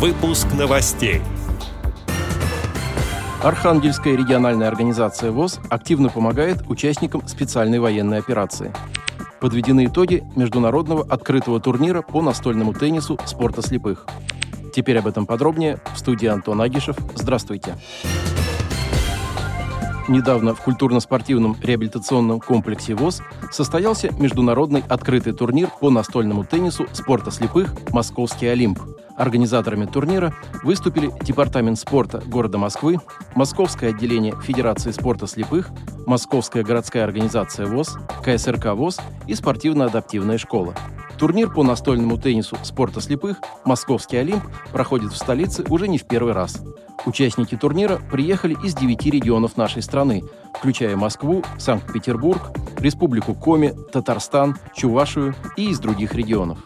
Выпуск новостей. Архангельская региональная организация ВОЗ активно помогает участникам специальной военной операции. Подведены итоги международного открытого турнира по настольному теннису спорта слепых. Теперь об этом подробнее в студии Антон Агишев. Здравствуйте. Недавно в культурно-спортивном реабилитационном комплексе ВОЗ состоялся международный открытый турнир по настольному теннису спорта слепых «Московский Олимп». Организаторами турнира выступили Департамент спорта города Москвы, Московское отделение Федерации спорта слепых, Московская городская организация ВОЗ, КСРК ВОЗ и спортивно-адаптивная школа. Турнир по настольному теннису спорта слепых «Московский Олимп» проходит в столице уже не в первый раз. Участники турнира приехали из девяти регионов нашей страны, включая Москву, Санкт-Петербург, Республику Коми, Татарстан, Чувашию и из других регионов.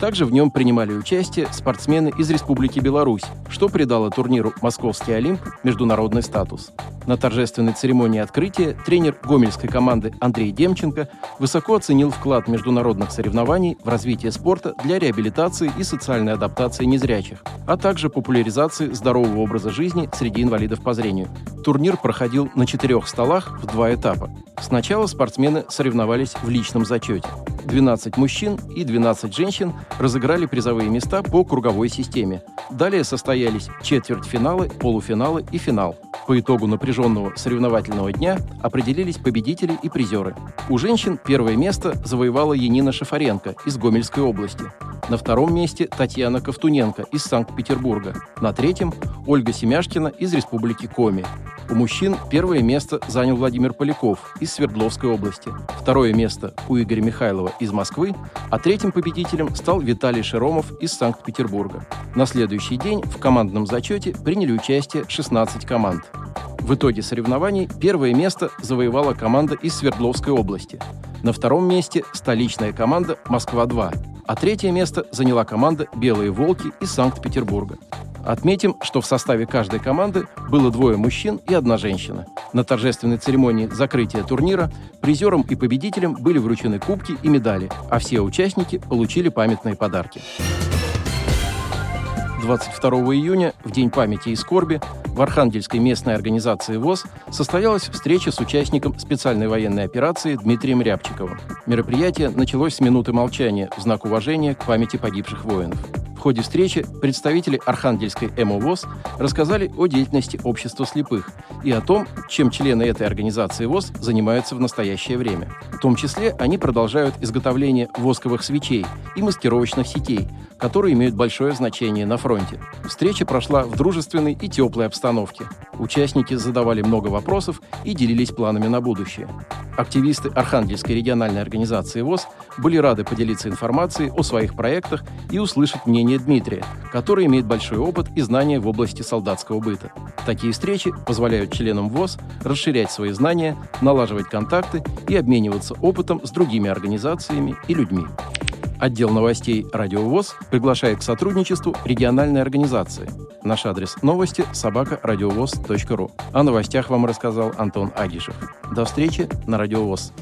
Также в нем принимали участие спортсмены из Республики Беларусь, что придало турниру «Московский Олимп» международный статус. На торжественной церемонии открытия тренер гомельской команды Андрей Демченко высоко оценил вклад международных соревнований в развитие спорта для реабилитации и социальной адаптации незрячих, а также популяризации здорового образа жизни среди инвалидов по зрению. Турнир проходил на четырех столах в два этапа. Сначала спортсмены соревновались в личном зачете. 12 мужчин и 12 женщин разыграли призовые места по круговой системе. Далее состоялись четвертьфиналы, полуфиналы и финал. По итогу напряженного соревновательного дня определились победители и призеры. У женщин первое место завоевала Енина Шафаренко из Гомельской области. На втором месте Татьяна Ковтуненко из Санкт-Петербурга. На третьем – Ольга Семяшкина из Республики Коми. У мужчин первое место занял Владимир Поляков из Свердловской области. Второе место у Игоря Михайлова из Москвы, а третьим победителем стал Виталий Шеромов из Санкт-Петербурга. На следующий день в командном зачете приняли участие 16 команд. В итоге соревнований первое место завоевала команда из Свердловской области. На втором месте столичная команда «Москва-2», а третье место заняла команда «Белые волки» из Санкт-Петербурга. Отметим, что в составе каждой команды было двое мужчин и одна женщина. На торжественной церемонии закрытия турнира призерам и победителям были вручены кубки и медали, а все участники получили памятные подарки. 22 июня, в День памяти и скорби, в Архангельской местной организации ВОЗ состоялась встреча с участником специальной военной операции Дмитрием Рябчиковым. Мероприятие началось с минуты молчания в знак уважения к памяти погибших воинов. В ходе встречи представители Архангельской МОВОЗ рассказали о деятельности общества слепых и о том, чем члены этой организации ВОЗ занимаются в настоящее время. В том числе они продолжают изготовление восковых свечей и маскировочных сетей, которые имеют большое значение на фронте. Встреча прошла в дружественной и теплой обстановке. Участники задавали много вопросов и делились планами на будущее. Активисты Архангельской региональной организации ВОЗ были рады поделиться информацией о своих проектах и услышать мнение Дмитрия, который имеет большой опыт и знания в области солдатского быта. Такие встречи позволяют членам ВОЗ расширять свои знания, налаживать контакты и обмениваться опытом с другими организациями и людьми. Отдел новостей «Радиовоз» приглашает к сотрудничеству региональной организации. Наш адрес новости – собакарадиовоз.ру. О новостях вам рассказал Антон Агишев. До встречи на «Радиовоз».